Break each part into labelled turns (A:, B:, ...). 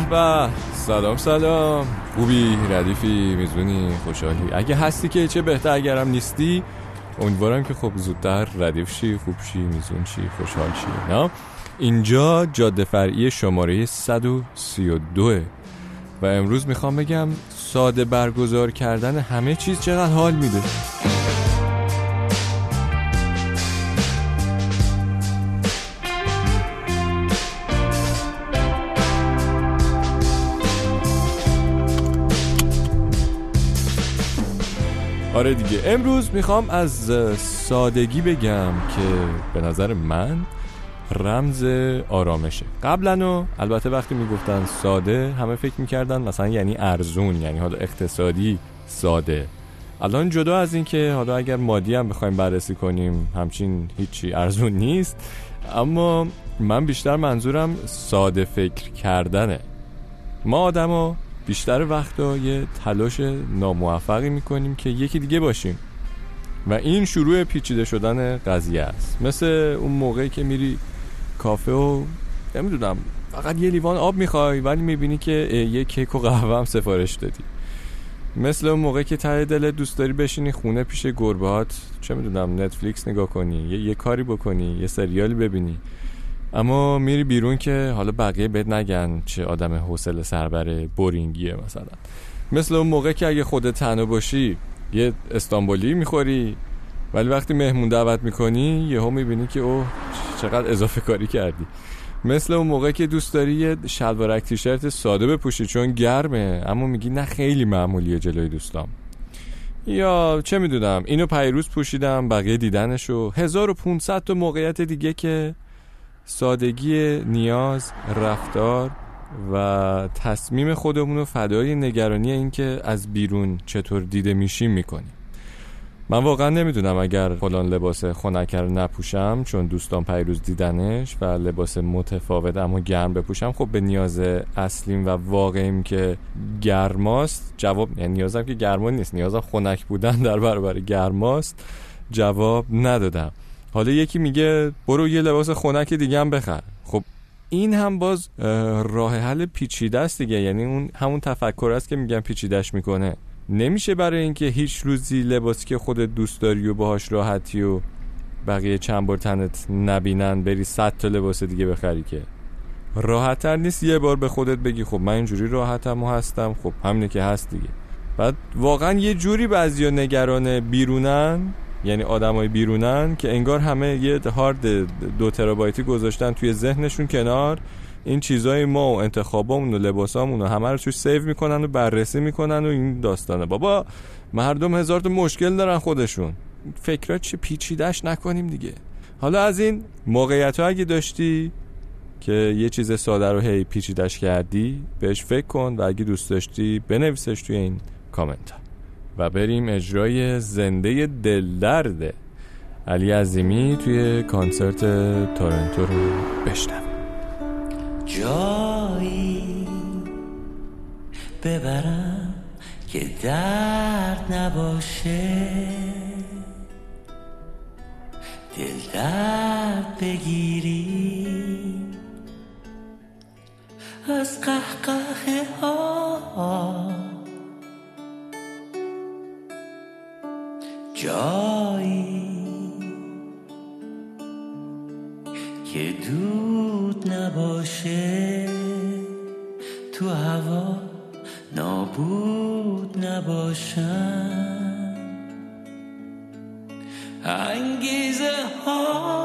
A: به به سلام سلام. خوبی؟ ردیفی میزونی خوشحالی. اگه هستی که چه بهتر اگرم نیستی امیدوارم که خب زودتر ردیف شی خوب شی میزون شی خوشحال شی نه؟ اینجا جاده فرعی شماره 132 و امروز می‌خوام بگم ساده برگزار کردن همه چیز چقدر حال میده. آره دیگه. امروز می‌خوام از سادگی بگم که به نظر من رمز آرامشه. قبلا و البته وقتی می‌گفتن ساده همه فکر می‌کردن مثلا یعنی ارزون یعنی حالا اقتصادی ساده. الان جدا از این که حالا اگر مادی هم بخوایم بررسی کنیم همچین هیچی ارزون نیست. اما من بیشتر منظورم ساده فکر کردنه. ما آدما بیشتر وقتا یه تلاش ناموفقی می‌کنیم که یکی دیگه باشیم. و این شروع پیچیده شدن قضیه است. مثل اون موقعی که میری کافه و نمی‌دونم فقط یه لیوان آب می‌خوای ولی می‌بینی که یه کیک و قهوه هم سفارش دادی. مثل اون موقعی که ته دل دوست داری بشینی خونه پیش گربهات چه می‌دونم نتفلیکس نگاه کنی یه, یه کاری بکنی یه سریالی ببینی. اما میری بیرون که حالا بقیه بهت نگن چه آدم حوصله سربر بورینگیه مثلا. مثل اون موقع که اگه خودت تنها باشی یه استانبولی می‌خوری ولی وقتی مهمون دعوت می‌کنی یهو می‌بینی که اوه چقدر اضافه کاری کردی. مثل اون موقع که دوست داری یه شلوارک تیشرت ساده بپوشی چون گرمه اما میگی نه خیلی معمولیه جلوی دوستام. یا چه می‌دونم اینو پیروز پوشیدم بقیه دیدنشو. 1500 تا موقعیت دیگه که سادگی نیاز رفتار و تصمیم خودمون رو فدای نگرانی اینکه از بیرون چطور دیده میشیم می‌کنیم. من واقعا نمی‌دونم اگر فلان لباس خنکر نپوشم چون دوستان پیروز دیدنش و لباس متفاوت اما گرم بپوشم خب به نیاز اصلیم و واقعیم که گرماست جواب یعنی نیازم که گرما نیست نیازم خنک بودن در برابر گرماست جواب ندادم. حالا یکی میگه برو یه لباس خنک دیگه هم بخر. خب این هم باز راه حل پیچیده است دیگه. یعنی اون همون تفکر است که میگن پیچیدش می‌کنه. نمیشه برای اینکه هیچ روزی لباسی که خودت دوست داری و باهاش راحتی و بقیه چند بار تنت نبینن بری صد تا لباس دیگه بخری که. راحتتر نیست یه بار به خودت بگی خب من اینجوری راحتم و هستم. خب همینه که هست دیگه. بعد واقعا یه جوری بعضیا نگران بیرونن یعنی آدمای بیرونن که انگار همه یه هارد دو ترابایتی گذاشتن توی ذهنشون کنار. این چیزای ما و انتخابامون و لباسامون و همه رو توش سیو می‌کنن و بررسی می‌کنن و این داستانه. بابا مردم هزار تا مشکل دارن خودشون. فکرات چه پیچیدش نکنیم دیگه. حالا از این موقعیت اگه داشتی که یه چیز ساده رو هی پیچیدش کردی بهش فکر کن و اگه دوست داشتی بنویسش توی این کامنت ها و بریم اجرای زنده دلدرد. علی عظیمی توی کنسرت تورنتو رو بشنم
B: جایی ببرم که درد نباشه. دل درد بگیری. از قهقه ها جایی که دود نباشه تو هوا نابود نباشن انگیزه ها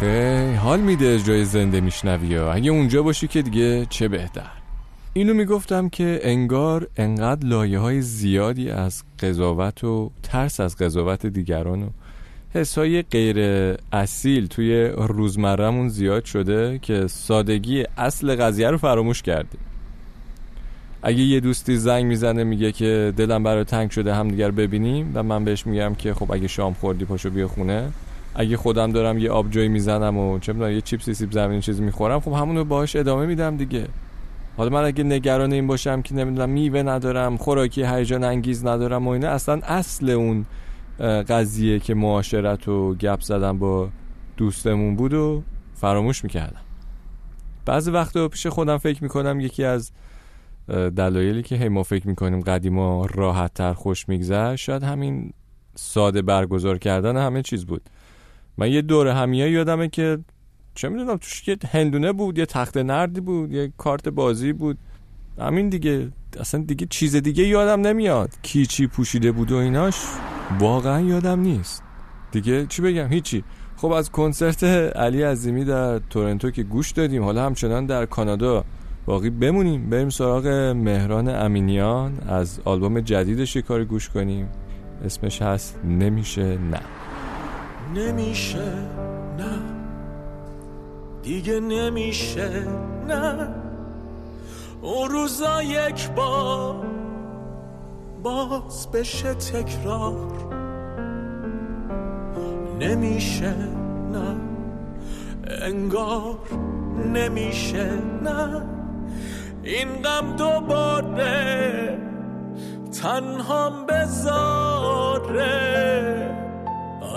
A: آخه حال میده اجرای زنده میشنوی اگه اونجا باشی که دیگه چه بهتر؟ اینو می‌گفتم که انگار انقدر لایه های زیادی از قضاوت و ترس از قضاوت دیگران و حسای غیر اصیل توی روزمرهمون زیاد شده که سادگی اصل قضیه رو فراموش کردیم اگه یه دوستی زنگ می‌زنه میگه که دلم برای تنگ شده هم دیگر ببینیم و من بهش میگم که خب اگه شام خوردی پاشو بیا خونه. اگه خودم دارم یه آبجوی می‌زنم و چه می‌دونم یه چیپسی سیب زمینی چیزی می‌خورم خب همونو باهاش ادامه میدم دیگه. حالا من اگه نگران این باشم که نمی‌دونم میوه ندارم خوراکی هیجان انگیز ندارم و اینا اصلا اصل اون قضیه که معاشرت و گپ زدن با دوستمون بود و فراموش می‌کردم. بعضی وقتا پیش خودم فکر می‌کنم یکی از دلایلی که هی ما فکر می‌کنیم قدیما راحت تر خوش میگذشت شاید همین ساده برگزار کردن همه چیز بود. من یه دوره همیه یادمه که چه می‌دونم توش یه هندونه بود یه تخت نردی بود یه کارت بازی بود. همین دیگه اصلا دیگه چیز دیگه یادم نمیاد. کی چی پوشیده بود و ایناش واقعا یادم نیست. دیگه چی بگم؟ هیچی. خب از کنسرت علی عظیمی در تورنتو که گوش دادیم حالا همچنان در کانادا باقی بمونیم. بریم سراغ مهران امینیان. از آلبوم جدیدش یه کاری گوش کنیم. اسمش هست نمیشه نه.
C: نمیشه نه. دیگه نمیشه نه. اون روزا یک بار باز بشه تکرار. نمیشه نه. انگار نمیشه نه. این غم دوباره تنهام بذاره.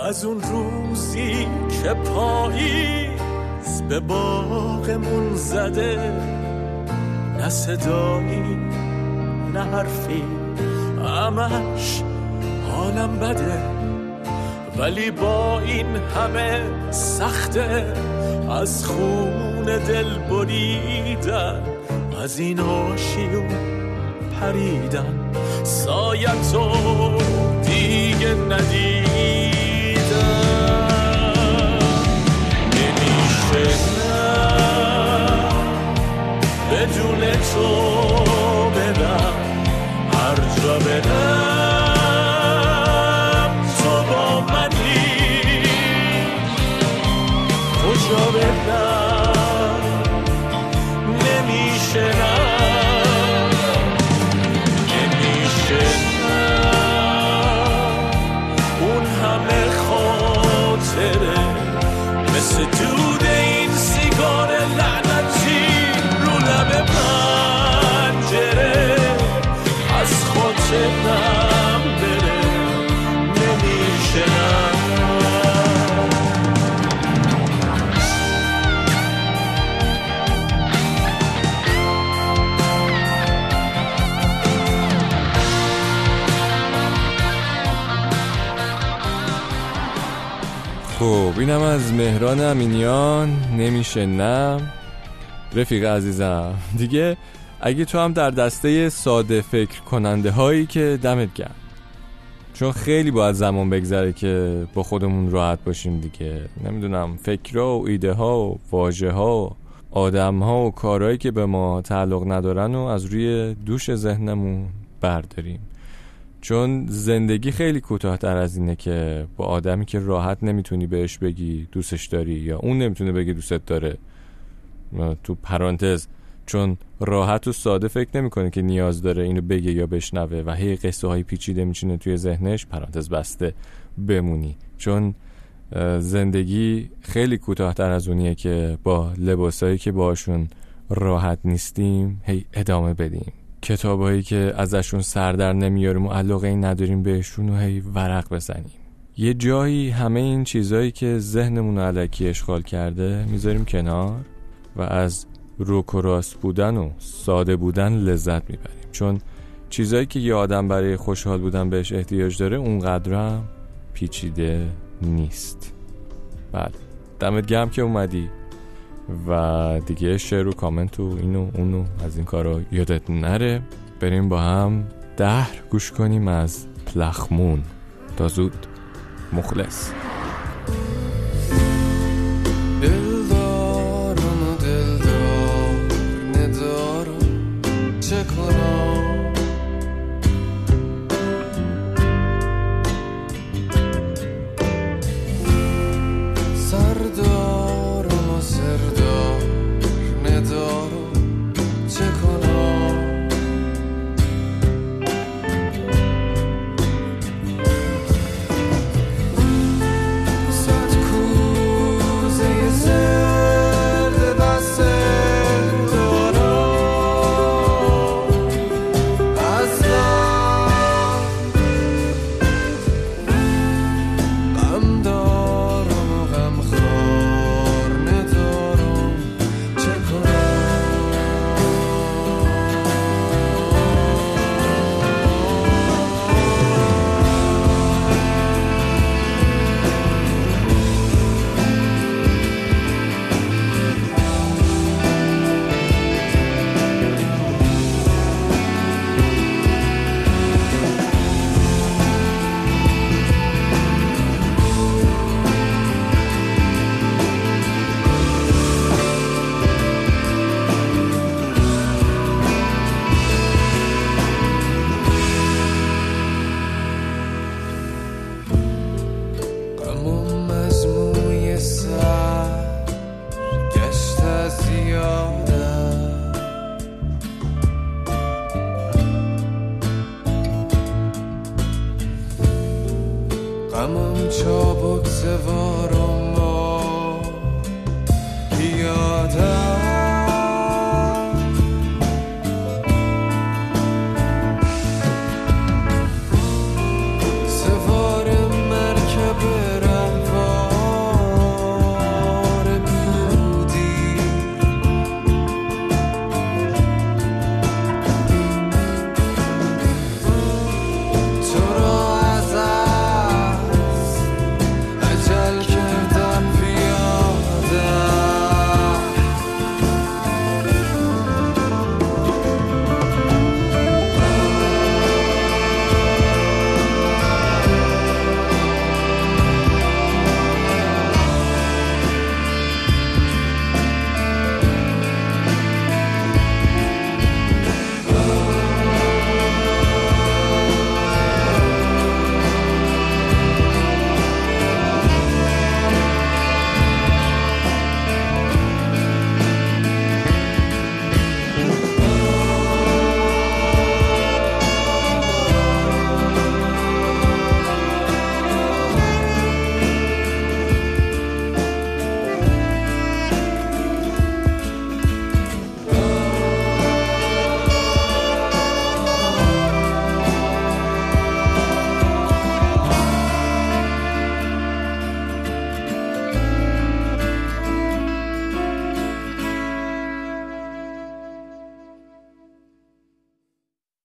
C: از اون روزی که پاییز به باغمون زده نه صدایی نه حرفی. همش حالم بده ولی با این همه سخته. از خون دل بریدن از این آشیون پریدن. سایتو دیگه ندیدم. بدون تو بدم هر جا برم تو با منی. کجا برم
A: خب اینم از مهران امینیان. نمیشه نه. رفیق عزیزم. دیگه اگه تو هم در دسته ساده فکر کننده هایی که دمت گرم. چون خیلی باید زمان بگذره که با خودمون راحت باشیم دیگه. نمی‌دونم فکرها و ایده ها و واژه ها و آدم ها و کارهایی که به ما تعلق ندارن و از روی دوش ذهنمون برداریم. چون زندگی خیلی کوتاهتر از اینه که با آدمی که راحت نمی‌تونی بهش بگی دوستش داری یا اون نمی‌تونه بگی دوستت داره. تو پرانتز چون راحت و ساده فکر نمی‌کنه که نیاز داره اینو بگه یا بشنوه و هی قصه های پیچیده میچینه توی ذهنش پرانتز بسته بمونی. چون زندگی خیلی کوتاهتر از اونیه که با لباسایی که باشون راحت نیستیم هی ادامه بدیم. کتابایی که ازشون سردر نمیاریم و علاقه ای نداریم بهشون و هی ورق بزنیم. یه جایی همه این چیزایی که ذهنمون علکی اشغال کرده می‌ذاریم کنار و از روک و راست بودن و ساده بودن لذت می‌بریم. چون چیزایی که یه آدم برای خوشحال بودن بهش احتیاج داره اونقدر هم پیچیده نیست. بله. دمت گرم که اومدی. و دیگه شعر و کامنت و اینو اونو از این کارا یادت نره. بریم با هم دهر گوش کنیم از پلخمون تا زود. مخلص.